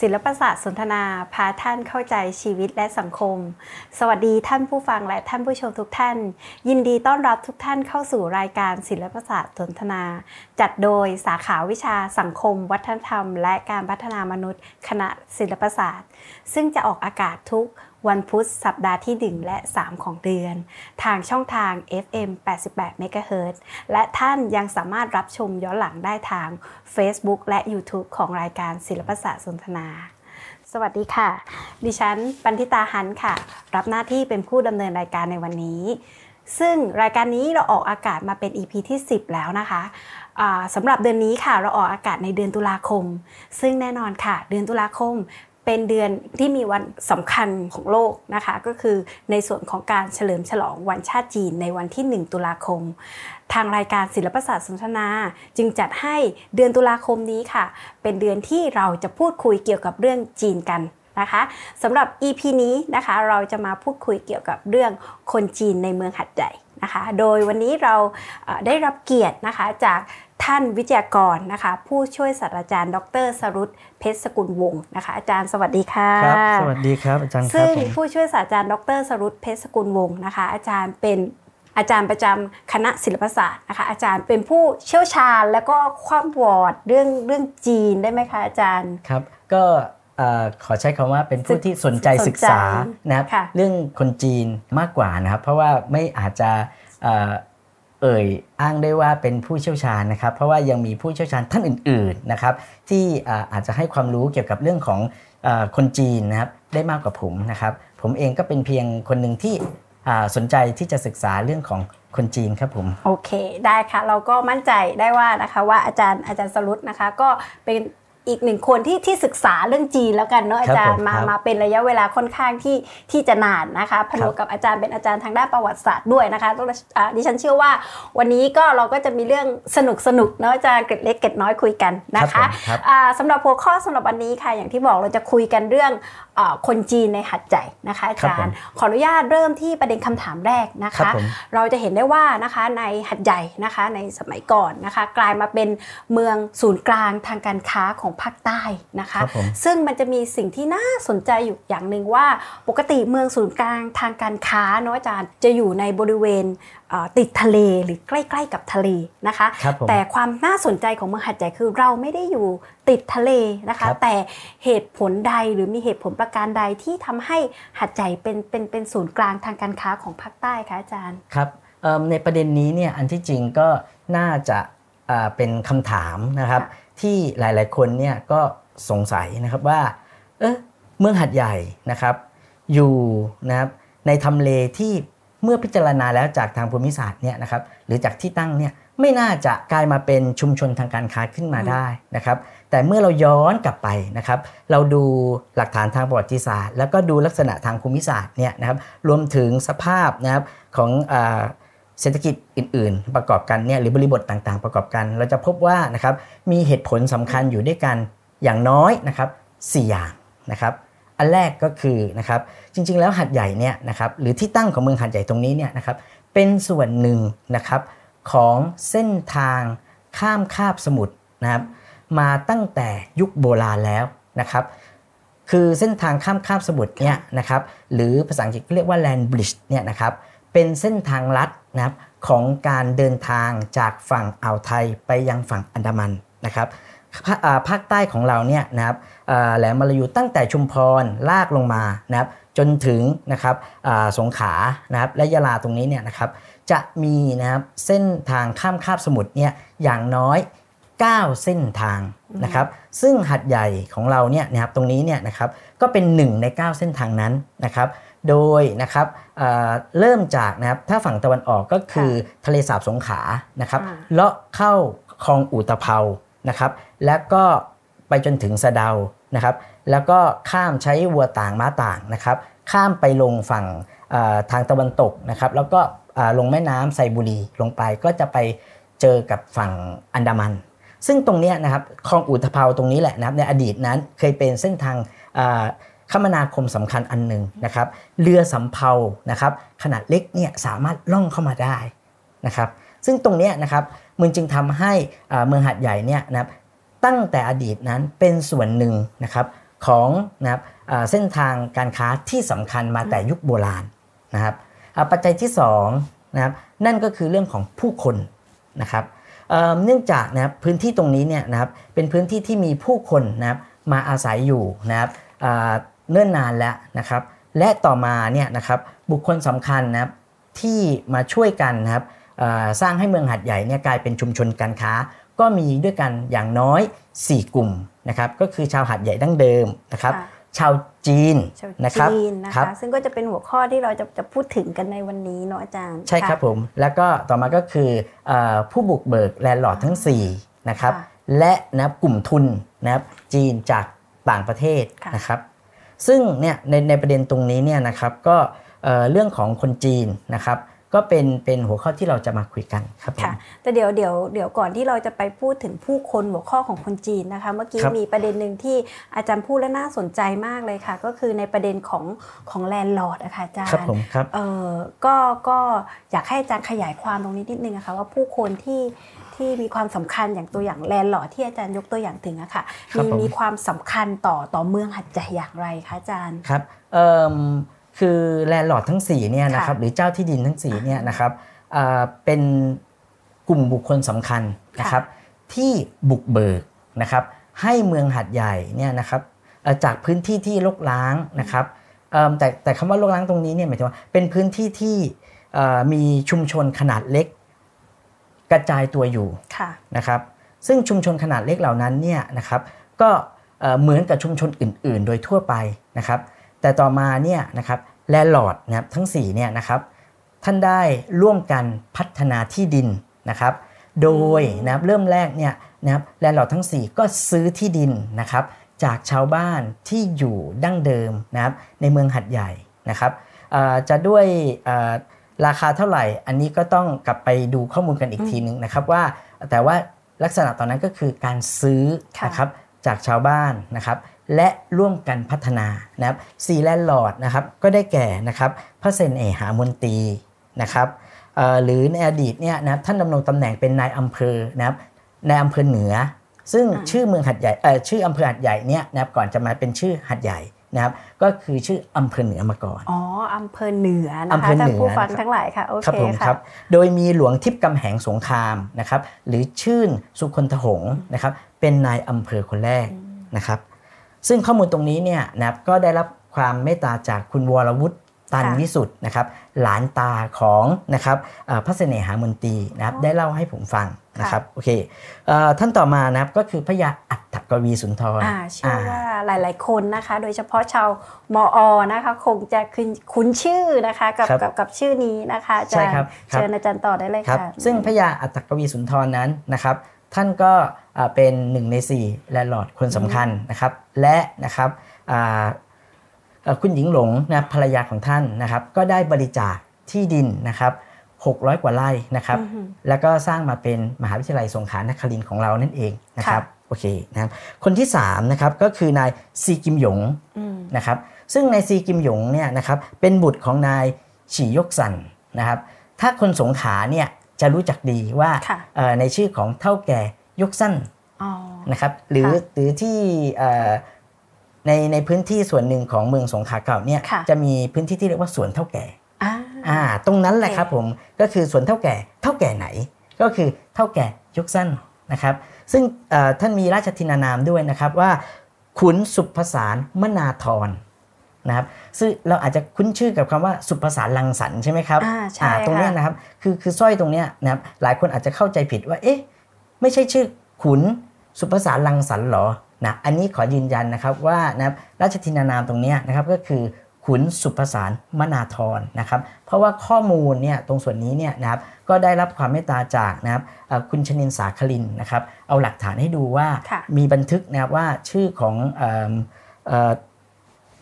ศิลปศาสตร์สนทนาพาท่านเข้าใจชีวิตและสังคม สวัสดีท่านผู้ฟังและท่านผู้ชมทุกท่าน ยินดีต้อนรับทุกท่านเข้าสู่รายการศิลปศาสตร์สนทนา จัดโดยสาขาวิชาสังคม วัฒนธรรม และการพัฒนามนุษย์ คณะศิลปศาสตร์ ซึ่งจะออกอากาศทุก วันพุธสัปดาห์ที่ 1 และ 3 ของเดือน ทางช่องทาง FM 88 MHz และท่านยังสามารถรับชมย้อนหลังได้ทาง Facebook และ YouTube ของรายการศิลปศาสตร์สนทนา สวัสดีค่ะ ดิฉันปันธิตาหันค่ะ รับหน้าที่เป็นผู้ดำเนินรายการในวันนี้ ซึ่งรายการนี้เราออกอากาศมาเป็น EP ที่ 10 แล้วนะคะะสำหรับเดือนนี้ค่ะเราออกอากาศในเดือนตุลาคม ซึ่งแน่นอนค่ะ เดือนตุลาคม เป็นเดือนที่มีวันสำคัญของโลกนะคะ ก็คือในส่วนของการเฉลิมฉลองวันชาติจีนในวันที่ 1 ตุลาคม ทางรายการศิลปศาสตร์สนทนา จึงจัดให้เดือนตุลาคมนี้ค่ะ เป็นเดือนที่เราจะพูดคุยเกี่ยวกับเรื่องจีนกันนะคะสำหรับ EP นี้นะคะเราจะมาพูดคุยเกี่ยวกับเรื่องคนจีนในเมืองหัดใหญ่ นะคะ โดยวันนี้เราได้รับเกียรตินะคะจากท่านวิทยากรนะคะ ผู้ช่วยศาสตราจารย์ ดรสรุตเพชรสกุลวงศ์นะคะ อาจารย์สวัสดีค่ะครับสวัสดีครับอาจารย์ซึ่งผู้ช่วยศาสตราจารย์ ดรสรุตเพชรสกุลวงศ์นะคะ อาจารย์เป็นอาจารย์ประจำคณะศิลปศาสตร์นะคะ อาจารย์เป็นผู้เชี่ยวชาญแล้วก็ความวอร์ดเรื่องเรื่องจีนได้ไหมคะอาจารย์ครับ ก็ ขอใช้คำว่าเป็นผู้ที่สนใจศึกษานะครับเรื่องคนจีนมากกว่านะครับ เพราะว่าไม่อาจจะเอ่ยอ้างได้ว่าเป็นผู้เชี่ยวชาญนะครับ เพราะว่ายังมีผู้เชี่ยวชาญท่านอื่น ๆนะครับ ที่อาจจะให้ความรู้เกี่ยวกับเรื่องของคนจีนนะครับได้มากกว่าผมนะครับ ผมเองก็เป็นเพียงคนหนึ่งที่สนใจที่จะศึกษาเรื่องของคนจีนครับผมโอเคได้ค่ะ เราก็มั่นใจได้ว่านะคะว่าอาจารย์อาจารย์สรุตนะคะ ก็เป็น อีกหนึ่งคนที่ที่ศึกษาเรื่องจีนแล้วกันเนาะอาจารย์มามาเป็นระยะเวลาค่อนข้างที่ที่จะนานนะคะผนวกกับอาจารย์เป็นอาจารย์ทางด้านประวัติศาสตร์ด้วยนะคะดิฉันเชื่อว่าวันนี้ก็เราก็จะมีเรื่องสนุกสนุกเนาะอาจารย์เกร็ดเล็กเกร็ดน้อยคุยกันนะคะสำหรับหัวข้อสำหรับวันนี้ค่ะอย่างที่บอกเราจะคุยกันเรื่อง คนจีนในหัดใหญ่นะคะอาจารย์ ขออนุญาตเริ่มที่ประเด็นคำถามแรกนะคะ เราจะเห็นได้ว่านะคะในหัดใหญ่นะคะในสมัยก่อนนะคะ กลายมาเป็นเมืองศูนย์กลางทางการค้าของภาคใต้นะคะ ซึ่งมันจะมีสิ่งที่น่าสนใจอยู่อย่างหนึ่งว่าปกติเมืองศูนย์กลางทางการค้าเนาะอาจารย์จะอยู่ในบริเวณติดทะเลหรือใกล้ ๆ กับทะเลนะคะคแต่ความน่าสนใจของเมืองหัดใหญ่คือเราไม่ได้อยู่ติดทะเลนะคะแต่เหตุผลใดหรือมีเหตุผลประการใดที่ทำให้หัดใหญ่เป็นเป็นเป็นศูนย์กลางทางการค้าของภาคใต้คะอาจารย์ครับในประเด็นนี้เนี่ยอันที่จริงก็น่าจะเป็นคำถามนะครับ ที่หลายๆคนเนี่ยก็สงสัยนะครับว่าเออเมืองหัดใหญ่นะครับ อยู่นะครับในทำเลที่ เมื่อพิจารณาแล้วจากทางภูมิศาสตร์เนี่ยนะครับหรือจากที่ตั้งเนี่ยไม่น่าจะกลายมาเป็นชุมชนทางการค้าขึ้นมาได้นะครับแต่เมื่อเราย้อนกลับไปนะครับ เราดูหลักฐานทางประวัติศาสตร์ แล้วก็ดูลักษณะทางภูมิศาสตร์เนี่ยนะครับรวมถึงสภาพนะครับของเศรษฐกิจอื่น ๆ ประกอบกันเนี่ยหรือบริบทต่างๆ ประกอบกัน เราจะพบว่านะครับมีเหตุผลสำคัญอยู่ด้วยกันอย่างน้อยนะครับสอย่างนะครับ อันแรกก็คือนะครับจริง ๆ แล้วหัดใหญ่เนี่ยนะครับหรือที่ตั้งของเมืองหัดใหญ่ตรงนี้เนี่ยนะครับเป็นส่วนหนึ่งนะครับของเส้นทางข้ามคาบสมุทรนะครับมาตั้งแต่ยุคโบราณแล้วนะครับคือเส้นทางข้ามคาบสมุทรเนี่ยนะครับหรือภาษาอังกฤษเรียกว่า land bridge เนี่ยนะครับเป็นเส้นทางลัดนะครับของการเดินทางจากฝั่งอ่าวไทยไปยังฝั่งอันดามันนะครับ ภาคใต้ของเราเนี่ยนะครับแหลมมาลายูตั้งแต่ชุมพรลากลงมานะครับจนถึงนะครับสงขานะครับและยะลาตรงนี้เนี่ยนะครับจะมีนะครับเส้นทางข้ามคาบสมุทรเนี่ยอย่างน้อย 9 เส้นทางนะครับซึ่งหัดใหญ่ของเราเนี่ยนะครับตรงนี้เนี่ยนะครับก็เป็น 1 ใน 9 เส้นทางนั้นนะครับโดยนะครับเริ่มจากนะครับถ้าฝั่งตะวันออกก็คือทะเลสาบสงขานะครับเลาะเข้าคลองอุตภเปา นะครับ แล้วก็ไปจนถึงสะเดานะครับ แล้วก็ข้ามใช้วัวต่างม้าต่างนะครับ ข้ามไปลงฝั่งทางตะวันตกนะครับ แล้วก็ลงแม่น้ำไซบุรีลงไปก็จะไปเจอกับฝั่งอันดามัน ซึ่งตรงนี้นะครับคลองอุตภเปาตรงนี้แหละนะครับในอดีตนั้นเคยเป็นเส้นทางคมนาคมสำคัญอันหนึ่งนะครับ เรือสำเภานะครับ ขนาดเล็กเนี่ยสามารถล่องเข้ามาได้นะครับ ซึ่งตรงนี้นะครับ มันจึงทำให้เมืองหัดใหญ่เนี่ยนะครับตั้งแต่อดีตนั้นเป็นส่วนหนึ่งนะครับของนะครับเส้นทางการค้าที่สำคัญมาแต่ยุคโบราณนะครับปัจจัยที่2นะครับนั่นก็คือเรื่องของผู้คนนะครับเนื่องจากนะครับพื้นที่ตรงนี้เนี่ยนะครับเป็นพื้นที่ที่มีผู้คนนะครับมาอาศัยอยู่นะครับเนิ่นนานแล้วนะครับ และต่อมาเนี่ยนะครับบุคคลสำคัญนะครับที่มาช่วยกันนะครับ สร้างให้เมืองหัดใหญ่เนี่ยกลายเป็นชุมชนการค้า ก็มีด้วยกันอย่างน้อย 4 กลุ่มนะครับก็คือชาวหัดใหญ่ดั้งเดิมนะครับชาวจีนนะครับนะคะซึ่งก็จะเป็นหัวข้อที่เราจะจะพูดถึงกันในวันนี้เนาะอาจารย์ ใช่ครับผม แล้วก็ต่อมาก็คือผู้บุกเบิกแลนด์ลอร์ดทั้ง4นะครับและนะกลุ่มทุนนะครับจีนจากต่างประเทศนะครับซึ่งเนี่ยในในประเด็นตรงนี้เนี่ยนะครับก็เรื่องของคนจีนนะครับ ก็เป็นเป็นหัวข้อที่เราจะมาคุยกันครับค่ะแต่เดี๋ยวเดี๋ยวเดี๋ยวก่อนที่เราจะไปพูดถึงผู้คนหัวข้อของคนจีนนะคะเมื่อกี้มีประเด็นหนึ่งที่อาจารย์พูดและน่าสนใจมากเลยค่ะ ก็คือในประเด็นของของแลนด์ลอร์ดนะคะอาจารย์ครับผมครับเออก็ก็อยากให้อาจารย์ขยายความตรงนี้นิดนึงนะคะว่าผู้คนที่ที่มีความสำคัญอย่างตัวอย่าง landlord ที่อาจารย์ยกตัวอย่างถึงอะค่ะมีมีความสำคัญต่อต่อเมืองหาดใหญ่อย่างไรคะอาจารย์ครับ คือ landlord ทั้ง4เนี่ยนะครับหรือเจ้าที่ดินทั้ง4เนี่ยนะครับเป็นกลุ่มบุคคลสำคัญนะครับที่บุกเบิกนะครับให้เมืองหาดใหญ่เนี่ยนะครับจากพื้นที่ที่รกร้างนะครับแต่แต่คำว่ารกร้างตรงนี้เนี่ยหมายถึงว่าเป็นพื้นที่ที่มีชุมชนขนาดเล็ก กระจายตัวอยู่นะครับซึ่งชุมชนขนาดเล็กเหล่านั้นเนี่ยนะครับก็เหมือนกับชุมชนอื่น ๆ โดยทั่วไปนะครับ แต่ต่อมาเนี่ยนะครับ landlord นะครับทั้ง4เนี่ยนะครับท่านได้ร่วมกันพัฒนาที่ดินนะครับ โดยนะครับเริ่มแรกเนี่ยนะครับ landlord ทั้ง 4 ก็ซื้อที่ดินนะครับ จากชาวบ้านที่อยู่ดั้งเดิมนะครับในเมืองหาดใหญ่นะครับจะด้วยราคาเท่าไหร่ อันนี้ก็ต้องกลับไปดูข้อมูลกันอีกทีนึงนะครับว่าแต่ว่าลักษณะตอนนั้นก็คือการซื้อนะครับจากชาวบ้านนะครับ และร่วมกันพัฒนานะครับสี่ landlord นะครับก็ได้แก่นะครับพระเซนเอหามนตีนะครับหรือในอดีตเนี่ยนะท่านดำรงตำแหน่งเป็นนายอำเภอนะครับในอำเภอเหนือ ซึ่งชื่อเมืองหัดใหญ่ชื่ออำเภอหัดใหญ่เนี่ยนะครับก่อนจะมาเป็นชื่อหัดใหญ่นะครับก็คือชื่ออำเภอเหนือมาก่อน อ๋ออำเภอเหนือนะคะท่านผู้ฟังทั้งหลายค่ะโอเคครับโดยมีหลวงทิพย์กำแหงสงครามนะครับหรือชื่นสุคนทหงนะครับเป็นนายอำเภอคนแรกนะครับ ซึ่งข้อมูลตรงนี้เนี่ยนะครับก็ได้รับความเมตตาจากคุณวรวุฒิตันวิสุทธ์นะครับหลานตาของนะครับพระเสน่หามนตรีนะครับได้เล่าให้ผมฟังนะครับโอเคท่านต่อมานะครับก็คือพระยาอัตถกวีสุนทรเชื่อว่าหลาย ๆ คนนะคะ โดยเฉพาะชาวมออนะคะคงจะคุ้นชื่อนะคะกับกับกับชื่อนี้นะคะอาจารย์เชิญอาจารย์ต่อได้เลยค่ะซึ่งพระยาอัตถกวีสุนทรนั้นนะครับ ท่านก็ เป็นหนึ่งใน 4 แลนด์ลอร์ดคนสำคัญนะครับ และนะครับคุณหญิงหลงนะภรรยาของท่านนะครับ ก็ได้บริจาคที่ดินนะครับ600 กว่าไร่นะครับ แล้วก็สร้างมาเป็นมหาวิทยาลัยสงขลานครินของเรานั่นเองนะครับโอเคนะครับคนที่3นะครับก็คือนายซีกิมหยงนะครับซึ่งนายซีกิมหยงเนี่ยนะครับเป็นบุตรของนายฉียกสันนะครับ ถ้าคนสงขาเนี่ยจะรู้จักดีว่าในชื่อของเท่าแก่ ยกสั้นนะครับหรือหรือที่ในในพื้นที่ส่วนหนึ่งของเมืองสงขลาเก่าเนี่ยจะมีพื้นที่ที่เรียกว่าสวนเท่าแก่อ่าตรงนั้นแหละครับผมก็คือสวนเท่าแก่เท่าแก่ไหน ก็คือเท่าแก่ยกสั้นนะครับ ซึ่งท่านมีราชทินานามด้วยนะครับว่าขุนสุภสารมนาธรนะครับซึ่งเราอาจจะคุ้นชื่อกับคำว่าสุภาษาลังสรรใช่ไหมครับอ่าใช่ตรงนี้นะครับคือคือสร้อยตรงนี้นะครับหลายคนอาจจะเข้าใจผิดว่าเอ๊ะ ไม่ใช่ชื่อขุนสุภาษาลังสรรหรอนะอันนี้ขอยืนยันนะครับว่านะครับราชทินานามตรงนี้นะครับก็คือขุนสุภาษารมนาธรนะครับ เพราะว่าข้อมูลเนี่ยตรงส่วนนี้เนี่ยนะครับก็ได้รับความเมตตาจากนะครับคุณชนินสาคลินนะครับ เอาหลักฐานให้ดูว่ามีบันทึกนะครับว่าชื่อของ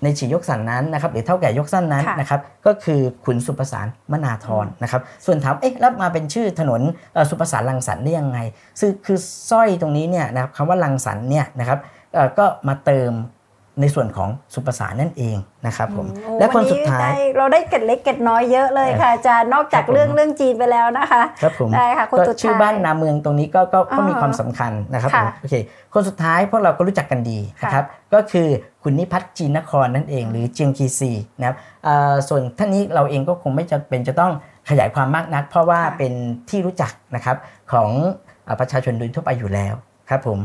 ในฉียกสันนั้นนะครับหรือเท่าแก่ยกสั้นนั้นนะครับก็คือขุนสุภสารมนาธรนะครับส่วนถามเอ๊ะรับมาเป็นชื่อถนนสุภสารลังสันได้ยังไงคือคือสร้อยตรงนี้เนี่ยนะครับคำว่าลังสันเนี่ยนะครับก็มาเติม ในส่วนของสุปสารนั่นเองนะครับผมโอ้และคนวัสุดท้ายไเราได้เกร็ดเล็กเกร็ดน้อยเยอะเลยค่ะอาจารย์นอกจากครับผมเรื่องเรื่องจีนไปแล้วนะคะครับผมได้ค่ะคนก็สุดท้ายชื่อบ้านนาเมืองตรงนี้ก็ก็ก็อ่ามีมีความสำคัญนะครับผค่ะมโอเคคนสุดท้ายพวกเราก็รู้จักกันดีนะครับก็คือคุณนิพัฒน์จีนนครนั่นเอง หรือเจียงกีซีนะครับเอ่อส่วนท่านนี้เราเองก็คงไม่จำเป็นจะต้องขยายความมากนัก เพราะว่าค่ะเป็นที่รู้จักนะครับของเอ่อประชาชนโดยทั่วไปอยู่แล้วครับผม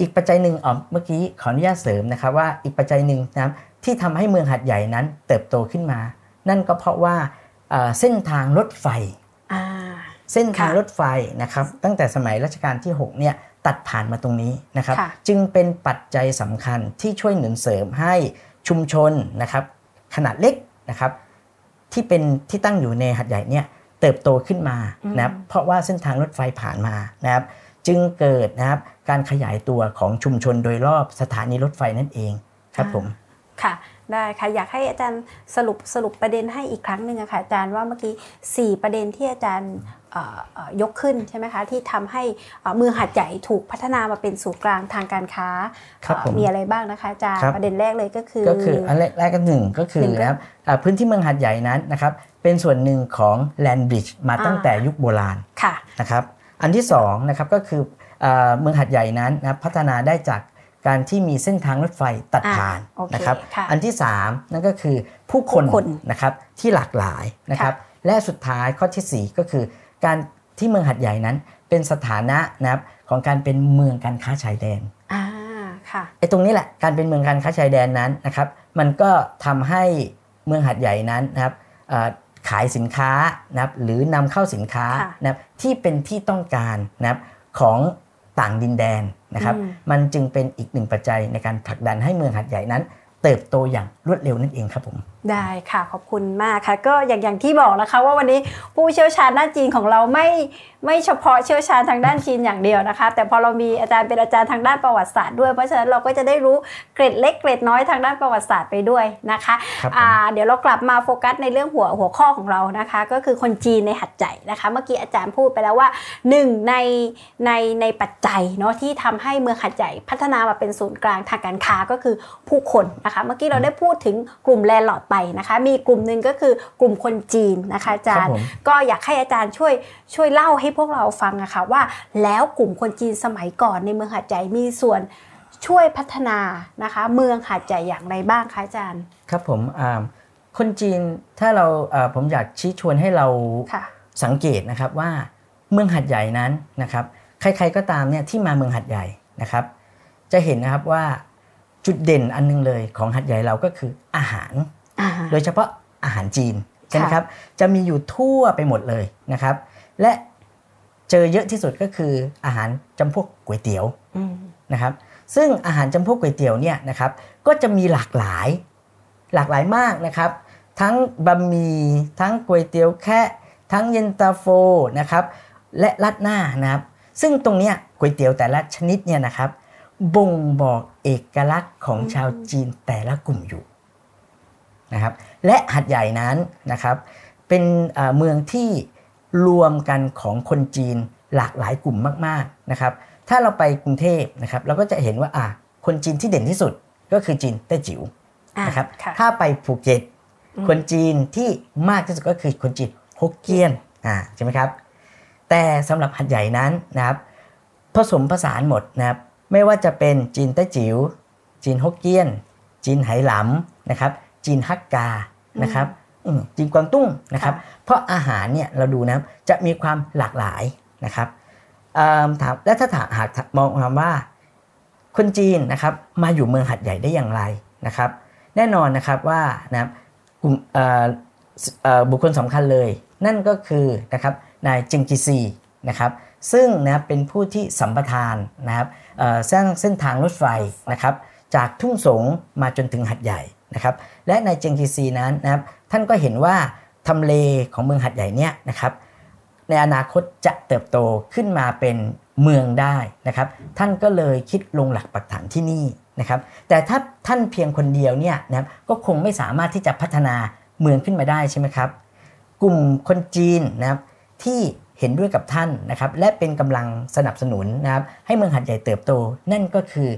อีกปัจจัยหนึ่งอ๋อเมื่อกี้ขออนุญาตเสริมนะครับว่าอีกปัจจัยหนึ่งนะครับที่ทำให้เมืองหัดใหญ่นั้นเติบโตขึ้นมา นั่นก็เพราะว่าเอ่อเส้นทางรถไฟอ่าเส้นทางค่ะรถไฟนะครับ ตั้งแต่สมัยรัชกาลที่6เนี่ยตัดผ่านมาตรงนี้นะครับค่ะจึงเป็นปัจจัยสำคัญที่ช่วยหนุนเสริมให้ชุมชนนะครับ ขนาดเล็กนะครับ ที่เป็นที่ตั้งอยู่ในหัดใหญ่เนี่ยเติบโตขึ้นมานะครับเพราะว่าเส้นทางรถไฟผ่านมานะครับ จึงเกิดนะครับ การขยายตัวของชุมชนโดยรอบสถานีรถไฟนั่นเองครับผมค่ะได้ค่ะอยากให้อาจารย์สรุปสรุปประเด็นให้อีกครั้งหนึ่งอะค่ะอาจารย์ว่าเมื่อกี้ 4 ประเด็นที่อาจารย์เอ่อเอ่อยกขึ้นใช่ไหมคะที่ทำให้เอ่อเมืองหัดใหญ่ถูกพัฒนามาเป็นศูนย์กลางทางการค้าครับเอ่อผมมีอะไรบ้างนะคะอาจารย์ครับประเด็นแรกเลยก็คือก็คืออันแรกแรกก็หนึ่งก็คือหนึ่งก็นะครับอ่าพื้นที่เมืองหัดใหญ่นั้นนะครับเป็นส่วนหนึ่งของแลนบริดจ์มาอ่าตั้งแต่ยุคโบราณค่ะนะครับอันที่สองนะครับก็คือ เออเมืองหัดใหญ่นั้นนะครับพัฒนาได้จากการที่มีเส้นทางรถไฟตัดอ่าผ่านโอเคนะครับค่ะอันที่สามนั่นก็คือผู้คนผู้คนนะครับที่หลากหลายนะครับ และสุดท้ายข้อที่สี่ก็คือ การที่เมืองหัดใหญ่นั้น เป็นสถานะนะครับของการเป็นเมืองการค้าชายแดนอ่าค่ะไอ้ตรงนี้แหละการเป็นเมืองการค้าชายแดนนั้นนะครับ มันก็ทำให้เมืองหัดใหญ่นั้นนะครับเอ่อขายสินค้านะครับหรือนำเข้าสินค้าค่ะนะครับที่เป็นที่ต้องการนะครับของ ต่างดินแดนนะครับอืมมันจึงเป็นอีกหนึ่งปัจจัยในการผลักดันให้เมืองหัดใหญ่นั้น เติบโตอย่างรวดเร็วนั่นเองครับผม ได้ค่ะขอบคุณมากค่ะ ก็อย่างอย่างที่บอกนะคะ ว่าวันนี้ผู้เชี่ยวชาญด้านจีนของเราไม่ไม่เฉพาะเชี่ยวชาญทางด้านจีนอย่างเดียวนะคะ แต่พอเรามีอาจารย์เป็นอาจารย์ทางด้านประวัติศาสตร์ด้วยเพราะฉะนั้นเราก็จะได้รู้เกร็ดเล็กเกร็ดน้อยทางด้านประวัติศาสตร์ไปด้วยนะคะครับผมอ่าเดี๋ยวเรากลับมาโฟกัสในเรื่องหัวหัวข้อของเรานะคะ ก็คือคนจีนในหัดใหญ่นะคะ เมื่อกี้อาจารย์พูดไปแล้วว่าหนึ่งในในในปัจจัยเนาะที่ทำให้เมืองหัดใหญ่พัฒนามาเป็นศูนย์กลางทางการค้าก็คือผู้คนนะคะ เมื่อกี้เราได้พูดถึงกลุ่มแลนด์ลอร์ดไปนะคะ มีกลุ่มหนึ่งก็คือกลุ่มคนจีนนะคะอาจารย์ครับผมก็อยากให้อาจารย์ช่วยช่วยเล่าให้พวกเราฟังอะค่ะว่าแล้วกลุ่มคนจีนสมัยก่อนในเมืองหัดใหญ่มีส่วนช่วยพัฒนานะคะ เมืองหัดใหญ่อย่างไรบ้างคะอาจารย์ ครับผมอ่าคนจีนถ้าเราอ่าผมอยากชี้ชวนให้เราค่ะสังเกตนะครับว่าเมืองหัดใหญ่นั้นนะครับ ใครๆก็ตามเนี่ยที่มาเมืองหัดใหญ่นะครับ จะเห็นนะครับว่าจุดเด่นอันนึงเลยของหัดใหญ่เราก็คืออาหารอ่า โดยเฉพาะอาหารจีนใช่ไหมค่ะครับจะมีอยู่ทั่วไปหมดเลยนะครับ และเจอเยอะที่สุดก็คืออาหารจำพวกก๋วยเตี๋ยวอืมนะครับ ซึ่งอาหารจำพวกก๋วยเตี๋ยวเนี่ยนะครับก็จะมีหลากหลายหลากหลายมากนะครับ ทั้งบะหมี่ทั้งก๋วยเตี๋ยวแค่ทั้งเย็นตาโฟนะครับ และรัดหน้านะครับ ซึ่งตรงเนี้ยก๋วยเตี๋ยวแต่ละชนิดเนี่ยนะครับบ่งบอกเอกลักษณ์ของชาวจีนแต่ละกลุ่มอยู่ นะครับและหัดใหญ่นั้นนะครับเป็นเอ่อเมืองที่รวมกันของคนจีนหลากหลายกลุ่มมากๆนะครับถ้าเราไปกรุงเทพนะครับเราก็จะเห็นว่าอะคนจีนที่เด่นที่สุดก็คือจีนแต้จิ๋วอ่านะครับค่ะถ้าไปภูเก็ตอืมคนจีนที่มากที่สุดก็คือคนจีนฮกเกี้ยนอ่าใช่ไหมครับแต่สำหรับหัดใหญ่นั้นนะครับผสมผสานหมดนะครับไม่ว่าจะเป็นจีนแต้จิ๋วจีนฮกเกี้ยน จีนไหหลำนะครับ จีนฮักกานะครับอืมจีนกวางตุ้งนะครับ เพราะอาหารเนี่ยเราดูนะครับจะมีความหลากหลายนะครับเอิ่มถามและถ้าถามหากมองความว่า คนจีนนะครับมาอยู่เมืองหัดใหญ่ได้อย่างไรนะครับ แน่นอนนะครับว่านะครับกลุ่มเอ่อเอ่อบุคคลสำคัญเลย นั่นก็คือนะครับนายจิงกิซีนะครับซึ่งนะครับเป็นผู้ที่สัมปทานนะครับเอ่อสร้างเส้นทางรถไฟนะครับจากทุ่งสงมาจนถึงหัดใหญ่ นะครับและนายเจงกิซีนั้นนะครับท่านก็เห็นว่าทำเลของเมืองหัดใหญ่เนี่ยนะครับในอนาคตจะเติบโตขึ้นมาเป็นเมืองได้นะครับ ท่านก็เลยคิดลงหลักปักฐานที่นี่นะครับแต่ถ้าท่านเพียงคนเดียวเนี่ยนะครับก็คงไม่สามารถที่จะพัฒนาเมืองขึ้นมาได้ใช่ไหมครับ กลุ่มคนจีนนะครับที่เห็นด้วยกับท่านนะครับและเป็นกำลังสนับสนุนนะครับให้เมืองหัดใหญ่เติบโต นั่นก็คือ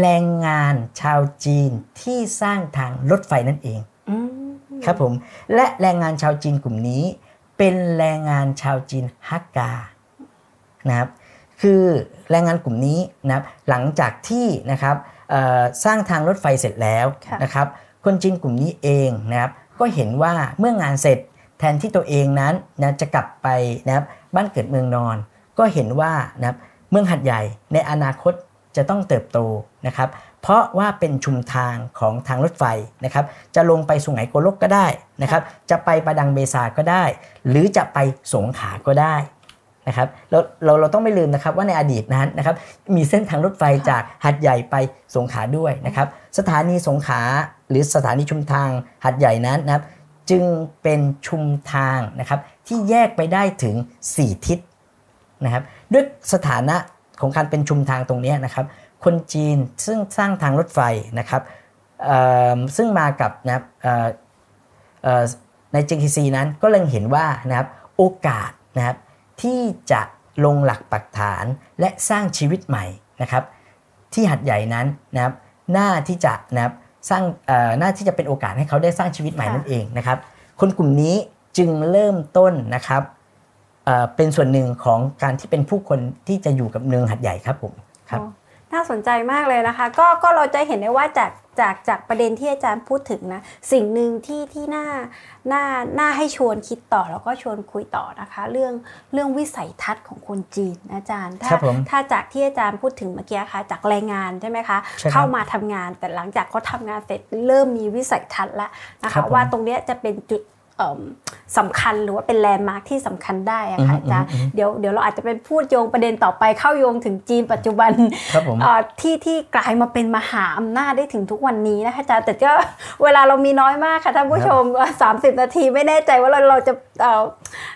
แรงงานชาวจีนที่สร้างทางรถไฟนั่นเองอืมครับผมและแรงงานชาวจีนกลุ่มนี้ เป็นแรงงานชาวจีนฮักกานะครับคือแรงงานกลุ่มนี้นะครับหลังจากที่นะครับเอ่อสร้างทางรถไฟเสร็จแล้วค่ะนะครับคนจีนกลุ่มนี้เองนะครับก็เห็นว่าเมื่องานเสร็จแทนที่ตัวเองนั้นนะจะกลับไปนะครับบ้านเกิดเมืองนอน ก็เห็นว่านะครับเมืองหัดใหญ่ในอนาคต จะต้องเติบโตนะครับ เพราะว่าเป็นชุมทางของทางรถไฟนะครับ จะลงไปสุไหงโกลกก็ได้นะครับ จะไปประดังเบซาก็ได้ หรือจะไปสงขาก็ได้นะครับเราเราเราต้องไม่ลืมนะครับว่าในอดีตนั้นนะครับ มีเส้นทางรถไฟจากหัดใหญ่ไปสงขลาด้วยนะครับ สถานีสงขลาหรือสถานีชุมทางหัดใหญ่นั้นนะครับ จึงเป็นชุมทางนะครับที่แยกไปได้ถึง 4 ทิศนะครับ ด้วยสถานะ ของการเป็นชุมทางตรงนี้นะครับ คนจีนซึ่งสร้างทางรถไฟนะครับซึ่งมากับนะครับเอ่อเอ่อใน JKC นั้นก็เล็งเห็นว่านะครับโอกาสนะครับที่จะลงหลักปักฐานและสร้างชีวิตใหม่นะครับที่หัดใหญ่นั้นนะครับน่าที่จะนะครับสร้างเอ่อน่าที่จะเป็นโอกาสให้เขาได้สร้างชีวิตใหม่นั่นเองนะครับ คนกลุ่มนี้จึงเริ่มต้นนะครับ เอ่อเป็นส่วนหนึ่งของการที่เป็นผู้คนที่จะอยู่กับเมืองหัดใหญ่ครับผมครับอ๋อน่าสนใจมากเลยนะคะ ก็ก็เราจะเห็นได้ว่าจากจากจากประเด็นที่อาจารย์พูดถึงนะ สิ่งหนึ่งที่ที่น่าน่าน่าให้ชวนคิดต่อแล้วก็ชวนคุยต่อนะคะ เรื่องเรื่องวิสัยทัศน์ของคนจีนนะอาจารย์ถ้าครับผมถ้าจากที่อาจารย์พูดถึงเมื่อกี้ค่ะจากแรงงานใช่ไหมคะใช่ครับเข้ามาทำงานแต่หลังจากเขาทำงานเสร็จเริ่มมีวิสัยทัศน์แล้วนะคะครับผมว่าตรงเนี้ยจะเป็นจุดเอิ่ม สำคัญหรือว่าเป็น landmark ที่สำคัญได้อะค่ะอืมอาจารย์อืมอืมเดี๋ยวเดี๋ยวเราอาจจะเป็นพูดโยงประเด็นต่อไปเข้าโยงถึงจีนปัจจุบันครับผมเอ่อที่ที่กลายมาเป็นมหาอำนาจได้ถึงทุกวันนี้นะคะอาจารย์แต่ก็เวลาเรามีน้อยมากค่ะท่านผู้ชม 30 นาทีไม่แน่ใจว่าเราเราจะเอ่อ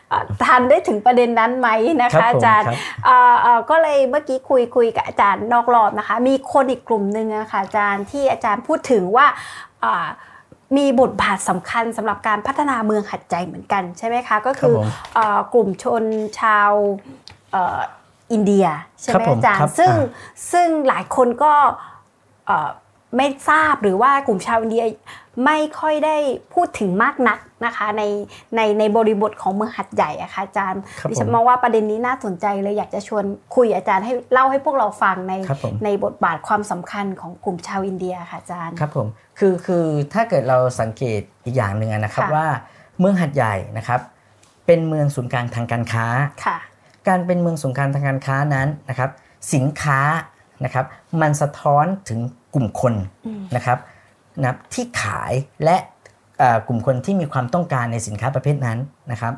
เอ่อทันได้ถึงประเด็นนั้นไหมนะครัคะบผมอาจารย์ครับเอ่อเอ่อก็เลยเมื่อกี้คุยคุยกับอาจารย์นอกรอบนะคะ มีคนอีกกลุ่มหนึ่งอะค่ะอาจารย์ที่อาจารย์พูดถึงว่าอ่า มีบทบาทสำคัญสำหรับการพัฒนาเมืองหัดใจเหมือนกันใช่ไหมคะก็คือครับผมเอ่อกลุ่มชนชาวเอ่ออินเดียใช่ไหมครัมบผมอาจารย์ครับซึ่งอ่าซึ่งหลายคนก็เอ่อไม่ทราบหรือว่ากลุ่มชาวอินเดีย ไม่ค่อยได้พูดถึงมากนักนะคะในในในบริบทของเมืองหาดใหญ่อะค่ะอาจารย์ครับดิฉันผมมองว่าประเด็นนี้น่าสนใจเลยอยากจะชวนคุยอาจารย์ให้เล่าให้พวกเราฟังในครับผมในบทบาทความสำคัญของกลุ่มชาวอินเดียค่ะอาจารย์ครับผมคือคือถ้าเกิดเราสังเกตอีกอย่างหนึ่งอะนะครับค่ะว่าเมืองหัดใหญ่นะครับ เป็นเมืองศูนย์กลางทางการค้าค่ะการเป็นเมืองศูนย์กลางทางการค้านั้นนะครับ สินค้านะครับมันสะท้อนถึงกลุ่มคนอืมนะครับ นะครับที่ขายและกลุ่มคนที่มีความต้องการในสินค้าประเภทนั้นนะครับ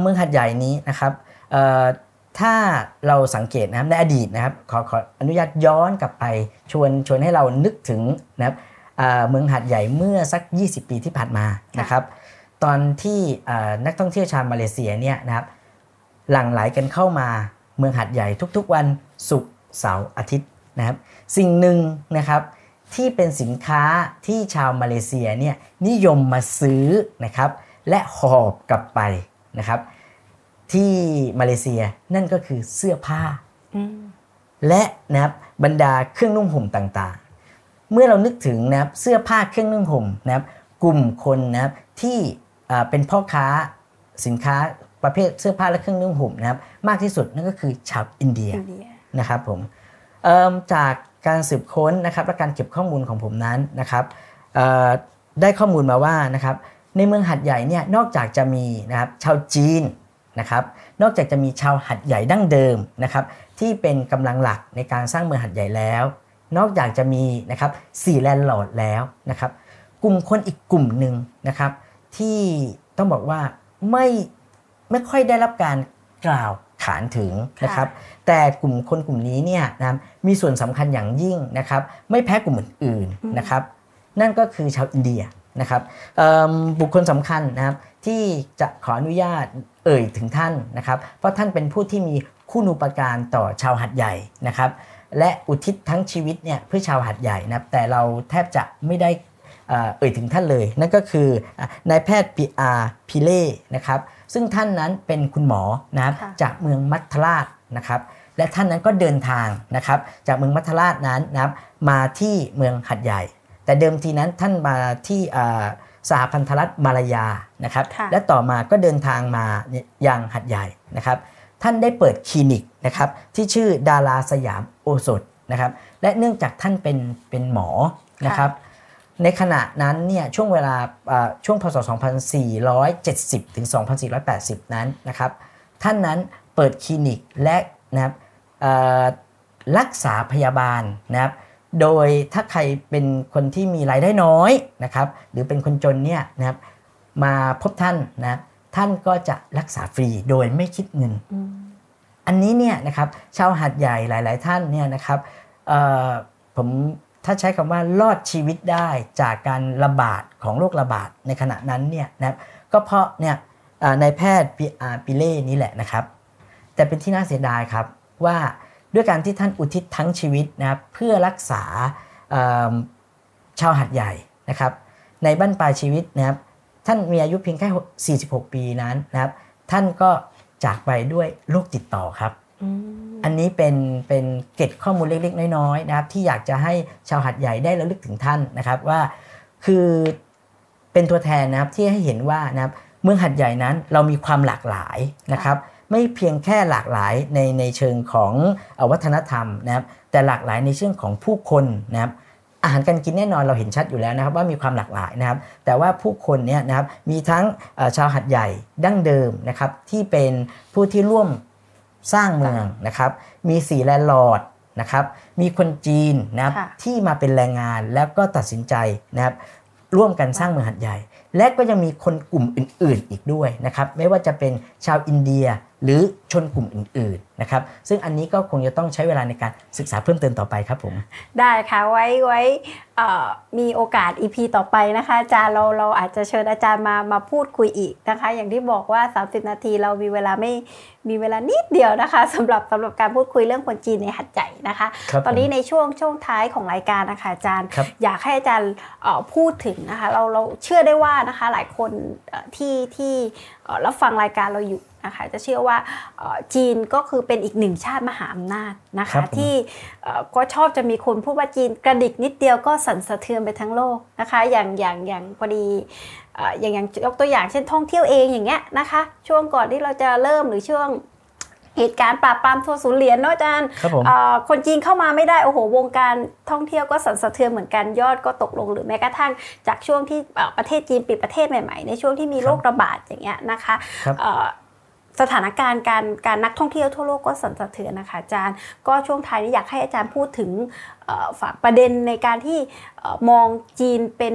เมืองหัดใหญ่นี้นะครับถ้าเราสังเกตนะครับในอดีตนะครับขอขออนุญาตย้อนกลับไปชวนชวนให้เรานึกถึงนะครับเมืองหัดใหญ่เมื่อสัก 20 ปีที่ผ่านมานะครับ ตอนที่นักท่องเที่ยวชาวมาเลเซียเนี่ยนะครับหลั่งไหลกันเข้ามาเมืองหัดใหญ่ทุกๆวันศุกร์เสาร์อาทิตย์นะครับ สิ่งหนึ่งนะครับ ที่เป็นสินค้าที่ชาวมาเลเซียเนี่ยนิยมมาซื้อนะครับและหอบกลับไปนะครับที่มาเลเซียนั่นก็คือเสื้อผ้าอืมและนะครับบรรดาเครื่องนุ่งห่มต่างๆ เมื่อเรานึกถึงนะครับเสื้อผ้าเครื่องนุ่งห่มนะครับกลุ่มคนนะครับที่อ่าเป็นพ่อค้าสินค้าประเภทเสื้อผ้าและเครื่องนุ่งห่มนะครับมากที่สุดนั่นก็คือชาวอินเดียอินเดียนะครับผมเอิ่มจาก การสืบค้นนะครับและการเก็บข้อมูลของผมนั้นนะครับได้ข้อมูลมาว่านะครับในเมืองหัดใหญ่เนี่ยนอกจากจะมีนะครับชาวจีนนะครับนอกจากจะมีชาวหัดใหญ่ดั้งเดิมนะครับที่เป็นกำลังหลักในการสร้างเมืองหัดใหญ่แล้ว นอกจากจะมีนะครับสี่แลนด์ลอร์ดแล้วนะครับกลุ่มคนอีกกลุ่มหนึ่งนะครับที่ต้องบอกว่าไม่ไม่ค่อยได้รับการกล่าวานถึงนะครับแต่กลุ่มคนกลุ่มนี้เนี่ยนะมีส่วนสำคัญอย่างยิ่งนะครับไม่แพ้กลุ่มอื่นอืมๆนะครับนั่นก็คือชาวอินเดียนะครับเอิ่มบุคคลสำคัญนะครับที่จะขออนุญาตเอ่ยถึงท่านนะครับเพราะท่านเป็นผู้ที่มีคุณูปการต่อชาวหัดใหญ่นะครับและอุทิศทั้งชีวิตเนี่ยเพื่อชาวหัดใหญ่นะครับแต่เราแทบจะไม่ได้เอ่อเอ่ยถึงท่านเลย นั่นก็คืออะนายแพทย์ปีอาพิเล่นะครับ ซึ่งท่านนั้นเป็นคุณหมอนะครับค่ะจากเมืองมัทราชนะครับและท่านนั้นก็เดินทางนะครับจากเมืองมัทราชนั้นนะครับมาที่เมืองหัดใหญ่ แต่เดิมทีนั้นท่านมาที่สหพันธรัฐมาลายานะครับและต่อมาก็เดินทางมายังหัดใหญ่นะครับท่านได้เปิดคลินิกนะครับที่ชื่อดาราสยามโอสถนะครับและเนื่องจากท่านเป็นเป็นหมอนะครับ ในขณะนั้นเนี่ยช่วงเวลาช่วงพศ 2470 ถึง 2480 นั้นนะครับท่านนั้นเปิดคลินิกและนะครับรักษาพยาบาลนะครับโดยถ้าใครเป็นคนที่มีรายได้น้อยนะครับหรือเป็นคนจนเนี่ยนะครับมาพบท่านนะท่านก็จะรักษาฟรีโดยไม่คิดเงิน อันนี้เนี่ยนะครับชาวหัดใหญ่หลาย ๆ ท่านเนี่ยนะครับผม ถ้าใช้คำว่ารอดชีวิตได้จากการระบาดของโรคระบาดในขณะนั้นเนี่ยนะครับก็เพราะเนี่ยในแพทย์ปิเล่นี้แหละนะครับ แต่เป็นที่น่าเสียดายครับว่าด้วยการที่ท่านอุทิศทั้งชีวิตนะครับเพื่อรักษาชาวหัดใหญ่นะครับ ในบั้นปลายชีวิตนะครับท่านมีอายุเพียงแค่ 46 ปีนั้นนะครับ ท่านก็จากไปด้วยโรคติดต่อครับ อันนี้เป็นเป็นเก็บข้อมูลเล็กๆ น้อยๆนะครับที่อยากจะให้ชาวหัดใหญ่ได้ระลึกถึงท่านนะครับว่าคือเป็นตัวแทนนะครับที่ให้เห็นว่านะครับเมืองหัดใหญ่นั้นเรามีความหลากหลายนะครับ ไม่เพียงแค่หลากหลายในในเชิงของวัฒนธรรมนะครับ แต่หลากหลายในเชิงของผู้คนนะครับอาหารการกินแน่นอนเราเห็นชัดอยู่แล้วนะครับ ว่ามีความหลากหลายนะครับ แต่ว่าผู้คนเนี่ยนะครับมีทั้งชาวหัดใหญ่ดั้งเดิมนะครับที่เป็นผู้ที่ร่วม สร้างเมืองนะครับมีสีแลนด์ลอร์ดนะครับมีคนจีนนะครับที่มาเป็นแรงงานแล้วก็ตัดสินใจนะครับร่วมกันสร้างเมืองหัดใหญ่ และก็ยังมีคนกลุ่มอื่น ๆ อีกด้วยนะครับไม่ว่าจะเป็นชาวอินเดีย หรือชนกลุ่มอื่นๆนะครับซึ่งอันนี้ก็คงจะต้องใช้เวลาในการศึกษาเพิ่มเติมต่อไปครับผมได้ค่ะไว้ไว้มีโอกาส EP ต่อไปนะคะอาจารย์เราเราอาจจะเชิญอาจารย์มามาพูดคุยอีกนะคะ อย่างที่บอกว่า 30 นาทีเรามีเวลาไม่มีเวลานิดเดียวนะคะสำหรับสำหรับการพูดคุยเรื่องคนจีนในหัดใหญ่นะคะตอนนี้ในช่วงช่วงท้ายของรายการนะคะอาจารย์ อยากให้อาจารย์พูดถึงนะคะเราเราเชื่อได้ว่านะคะหลายคนที่ที่รับฟังรายการเราอยู่ นะคะจะเชื่อว่าจีนก็คือเป็นอีกหนึ่งชาติมหาอำนาจนะคะที่ก็ชอบจะมีคนพูดว่าจีนกระดิกนิดเดียวก็สั่นสะเทือนไปทั้งโลกนะคะอย่างอย่างอย่างพอดีอย่างอย่างยกตัวอย่างเช่นท่องเที่ยวเองอย่างเงี้ยนะคะช่วงก่อนที่เราจะเริ่มหรือช่วงเหตุการณ์ปราบปรามทัวร์ศูนย์เหรียญเนาะอาจารย์คนจีนเข้ามาไม่ได้ โอ้โห วงการท่องเที่ยวก็สั่นสะเทือนเหมือนกัน ยอดก็ตกลง หรือแม้กระทั่งจากช่วงที่ประเทศจีนปิดประเทศใหม่ๆ ในช่วงที่มีโรคระบาดอย่างเงี้ยนะคะ สถานการณ์การการนักท่องเที่ยวทั่วโลกก็สั่นสะเทือนนะคะอาจารย์ ก็ช่วงท้ายนี้อยากให้อาจารย์พูดถึงฝากประเด็นในการที่มองจีนเป็น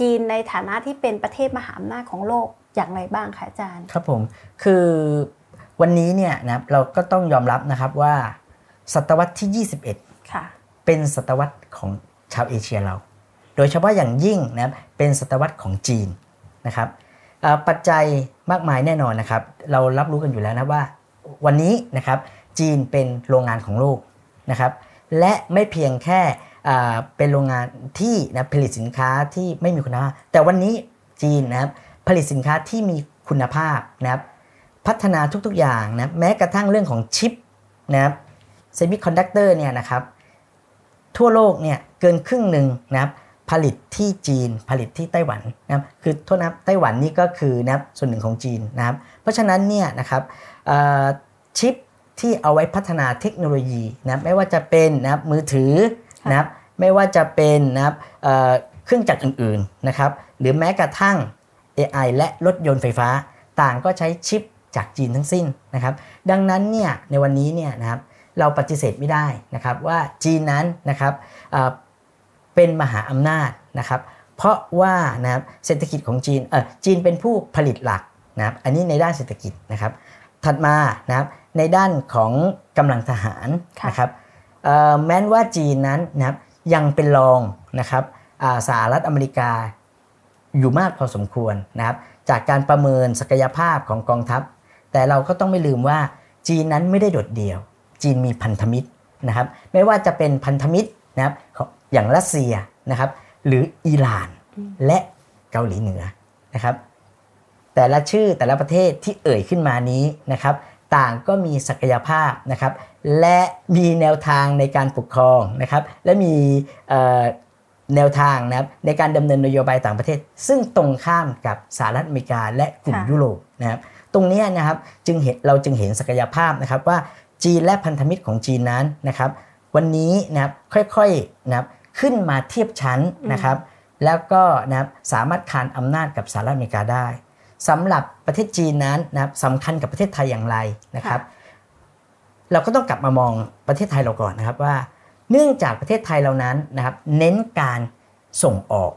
จีนในฐานะที่เป็นประเทศมหาอำนาจของโลกอย่างไรบ้างคะอาจารย์ ครับผมคือวันนี้เนี่ยนะเราก็ต้องยอมรับนะครับว่าศตวรรษที่ 21ค่ะเป็นศตวรรษของชาวเอเชียเรา โดยเฉพาะอย่างยิ่งนะเป็นศตวรรษของจีนนะครับ ปัจจัยมากมายแน่นอนนะครับ เรารับรู้กันอยู่แล้วนะว่า วันนี้นะครับจีนเป็นโรงงานของโลกนะครับ และไม่เพียงแค่เป็นโรงงานที่นะผลิตสินค้าที่ไม่มีคุณภาพ แต่วันนี้จีนนะครับผลิตสินค้าที่มีคุณภาพนะครับ พัฒนาทุกๆอย่างนะแม้กระทั่งเรื่องของชิปนะครับ semiconductor เนี่ยนะครับ ทั่วโลกเนี่ยเกินครึ่งหนึ่งนะครับ ผลิตที่จีนผลิตที่ไต้หวันนะครับขอโทษนะไต้หวันนี่ก็คือนะครับส่วนหนึ่งของจีนนะครับเพราะฉะนั้นเนี่ยนะครับชิปที่เอาไว้พัฒนาเทคโนโลยีนะไม่ว่าจะเป็นนะครับมือถือนะครับไม่ว่าจะเป็นนะครับเครื่องจักรอื่นๆนะครับหรือแม้กระทั่ง AI และรถยนต์ไฟฟ้า ต่างก็ใช้ชิปจากจีนทั้งสิ้นนะครับดังนั้นเนี่ยในวันนี้เนี่ยนะครับเราปฏิเสธไม่ได้นะครับว่าจีนนั้นนะครับ เป็นมหาอำนาจนะครับ เพราะว่านะครับเศรษฐกิจของจีนเออจีนเป็นผู้ผลิตหลักนะครับอันนี้ในด้านเศรษฐกิจนะครับ ถัดมานะครับในด้านของกำลังทหารนะครับแม้นว่าจีนนั้นนะครับยังเป็นรองนะครับสหรัฐอเมริกาอยู่มากพอสมควรนะครับ จากการประเมินศักยภาพของกองทัพ แต่เราก็ต้องไม่ลืมว่าจีนนั้นไม่ได้โดดเดี่ยว จีนมีพันธมิตรนะครับ ไม่ว่าจะเป็นพันธมิตรนะครับ อย่างรัสเซียนะครับ หรืออิหร่านและเกาหลีเหนือนะครับ แต่ละชื่อแต่ละประเทศที่เอ่ยขึ้นมานี้นะครับ ต่างก็มีศักยภาพนะครับ และมีแนวทางในการปกครองนะครับ และมีแนวทางนะครับในการดำเนินนโยบายต่างประเทศ ซึ่งตรงข้ามกับสหรัฐอเมริกาและกลุ่มยุโรปนะครับ ตรงนี้นะครับจึงเห็นเราจึงเห็นศักยภาพนะครับว่าจีนและพันธมิตรของจีนนั้นนะครับ วันนี้นะครับค่อยๆนะครับ ขึ้นมาเทียบชั้นนะครับแล้วก็นะครับสามารถคานอำนาจกับสหรัฐอเมริกาได้สำหรับประเทศจีนนั้นนะครับสำคัญกับประเทศไทยอย่างไรนะครับ เราก็ต้องกลับมามองประเทศไทยเราก่อนนะครับว่า เนื่องจากประเทศไทยเรานั้นนะครับเน้นการส่งออก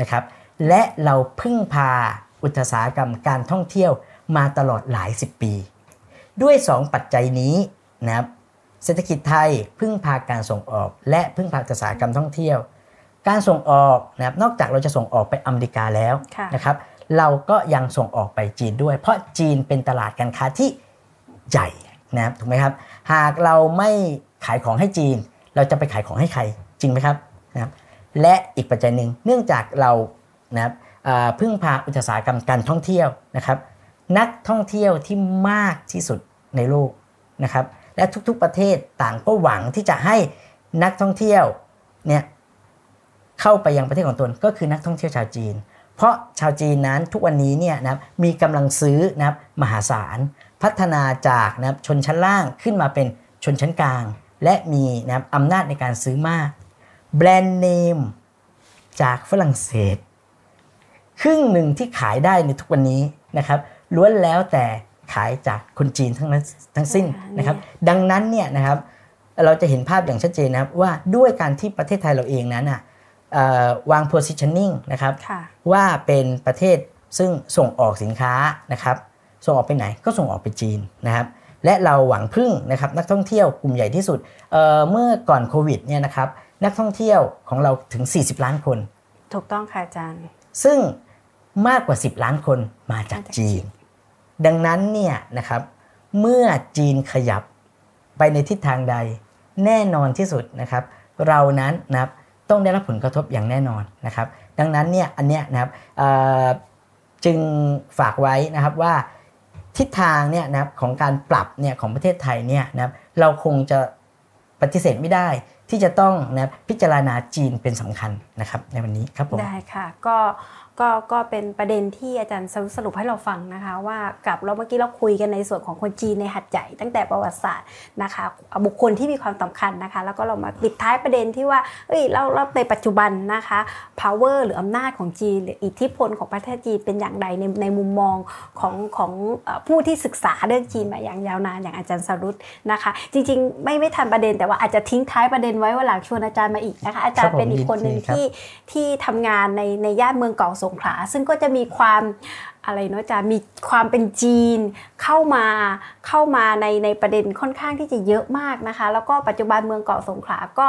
นะครับและเราพึ่งพาอุตสาหกรรมการท่องเที่ยวมาตลอดหลายสิบปี ด้วย 2 ปัจจัยนี้นะครับ เศรษฐกิจไทยพึ่งพาการส่งออก และพึ่งพาอุตสาหกรรมท่องเที่ยว การส่งออกนะครับนอกจากเราจะส่งออกไปอเมริกาแล้วนะครับ เราก็ยังส่งออกไปจีนด้วย เพราะจีนเป็นตลาดการค้าที่ใหญ่นะครับถูกไหมครับ หากเราไม่ขายของให้จีน เราจะไปขายของให้ใครจริงไหมครับนะครับ และอีกปัจจัยหนึ่งเนื่องจากเรานะครับพึ่งพาอุตสาหกรรมการท่องเที่ยวนะครับ นักท่องเที่ยวที่มากที่สุดในโลกนะครับ และทุกๆประเทศต่างก็หวังที่จะให้นักท่องเที่ยวเนี่ยเข้าไปยังประเทศของตนก็คือนักท่องเที่ยวชาวจีน เพราะชาวจีนนั้นทุกวันนี้เนี่ยนะครับมีกำลังซื้อนะครับมหาศาล พัฒนาจากนะครับชนชั้นล่างขึ้นมาเป็นชนชั้นกลาง และมีนะครับอำนาจในการซื้อมาก แบรนด์เนมจากฝรั่งเศส ครึ่งหนึ่งที่ขายได้ในทุกวันนี้นะครับล้วนแล้วแต่ ขายจากคนจีนทั้งนั้นทั้งสิ้นนะครับ ดังนั้นเนี่ยนะครับเราจะเห็นภาพอย่างชัดเจนนะครับว่าด้วยการที่ประเทศไทยเราเองนั้นอะวาง positioning นะครับว่าเป็นประเทศซึ่งส่งออกสินค้านะครับ ส่งออกไปไหนก็ส่งออกไปจีนนะครับ และเราหวังพึ่งนะครับนักท่องเที่ยวกลุ่มใหญ่ที่สุดเเมื่อก่อนโควิดเนี่ยนะครับนักท่องเที่ยวของเราถึง 40 ล้านคน ถูกต้องค่ะอาจารย์ ซึ่งมากกว่า 10 ล้านคนมาจากจีน ดังนั้นเนี่ยนะครับเมื่อจีนขยับไปในทิศทางใดแน่นอนที่สุดนะครับ เรานั้นนะครับต้องได้รับผลกระทบอย่างแน่นอนนะครับ ดังนั้นเนี่ยอันเนี้ยนะครับจึงฝากไว้นะครับว่าทิศทางเนี่ยนะครับของการปรับเนี่ยของประเทศไทยเนี่ยนะครับเราคงจะปฏิเสธไม่ได้ที่จะต้องนะพิจารณาจีนเป็นสำคัญนะครับในวันนี้ครับผมได้ค่ะก็ ก็ก็เป็นประเด็นที่อาจารย์สรุปให้เราฟังนะคะว่ากับเราเมื่อกี้เราคุยกันในส่วนของคนจีนในหัดใหญ่ตั้งแต่ประวัติศาสตร์นะคะบุคคลที่มีความสำคัญนะคะ แล้วก็เรามาปิดท้ายประเด็นที่ว่าเอ้ยเราเราในปัจจุบันนะคะ power หรืออำนาจของจีน หรืออิทธิพลของประเทศจีนเป็นอย่างไรในในมุมมองของของผู้ที่ศึกษาเรื่องจีนมาอย่างยาวนานอย่างอาจารย์สรุตนะคะ จริงๆ ไม่ไม่ทันประเด็นแต่ว่าอาจจะทิ้งท้ายประเด็นไว้ว่าหลังชวนอาจารย์มาอีกนะคะอาจารย์เป็นอีกคนหนึ่งที่ที่ทำงานในในย่านเมืองเก่าสงขลา ซึ่งก็จะมีความอะไรเนาะจะมีความเป็นจีนเข้ามาเข้ามาในในประเด็นค่อนข้างที่จะเยอะมากนะคะ แล้วก็ปัจจุบันเมืองเกาะสงขลาก็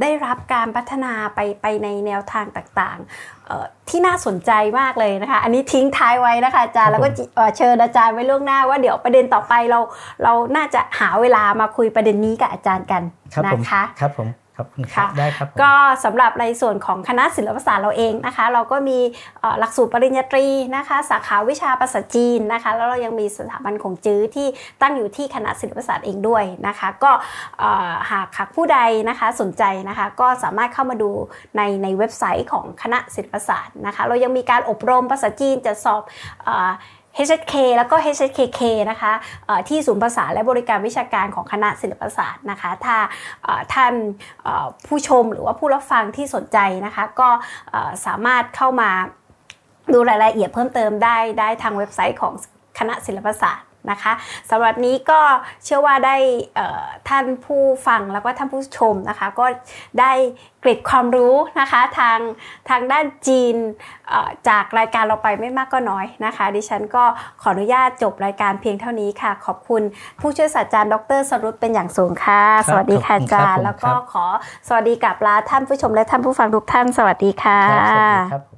ได้รับการพัฒนาไปไปในแนวทางต่างๆที่น่าสนใจมากเลยนะคะ อันนี้ทิ้งท้ายไว้นะคะอาจารย์แล้วก็เชิญอาจารย์ไว้ล่วงหน้าว่าเดี๋ยวประเด็นต่อไปเราเราน่าจะหาเวลามาคุยประเด็นนี้กับอาจารย์กันนะคะครับผม ครับค่ะได้ครับก็สำหรับในส่วนของคณะศิลปศาสตร์เราเองนะคะ เราก็มีหลักสูตรปริญญาตรีนะคะ สาขาวิชาภาษาจีนนะคะ แล้วเรายังมีสถาบันของจื้อที่ตั้งอยู่ที่คณะศิลปศาสตร์เองด้วยนะคะ ก็หากหากผู้ใดนะคะสนใจนะคะ ก็สามารถเข้ามาดูในในเว็บไซต์ของคณะศิลปศาสตร์นะคะ เรายังมีการอบรมภาษาจีนจะสอบ HSK แล้วก็ HSKK นะคะที่ศูนย์ภาษาและบริการวิชาการของคณะศิลปศาสตร์นะคะถ้าท่านผู้ชมหรือว่าผู้รับฟังที่สนใจนะคะก็สามารถเข้ามาดูรายละเอียดเพิ่มเติมได้ได้ทางเว็บไซต์ของคณะศิลปศาสตร์ นะคะสำหรับนี้ก็เชื่อว่าได้ท่านผู้ฟังแล้วก็ท่านผู้ชมนะคะ ก็ได้เกร็ดความรู้นะคะทางทางด้านจีนจากรายการเราไปไม่มากก็น้อยนะคะ ดิฉันก็ขออนุญาตจบรายการเพียงเท่านี้ค่ะ ขอบคุณผู้ช่วยศาสตราจารย์ดรสรุปเป็นอย่างสูงค่ะ สวัสดีค่ะอาจารย์แล้วก็ขอสวัสดีกับลาท่านผู้ชมและท่านผู้ฟังทุกท่านสวัสดีค่ะ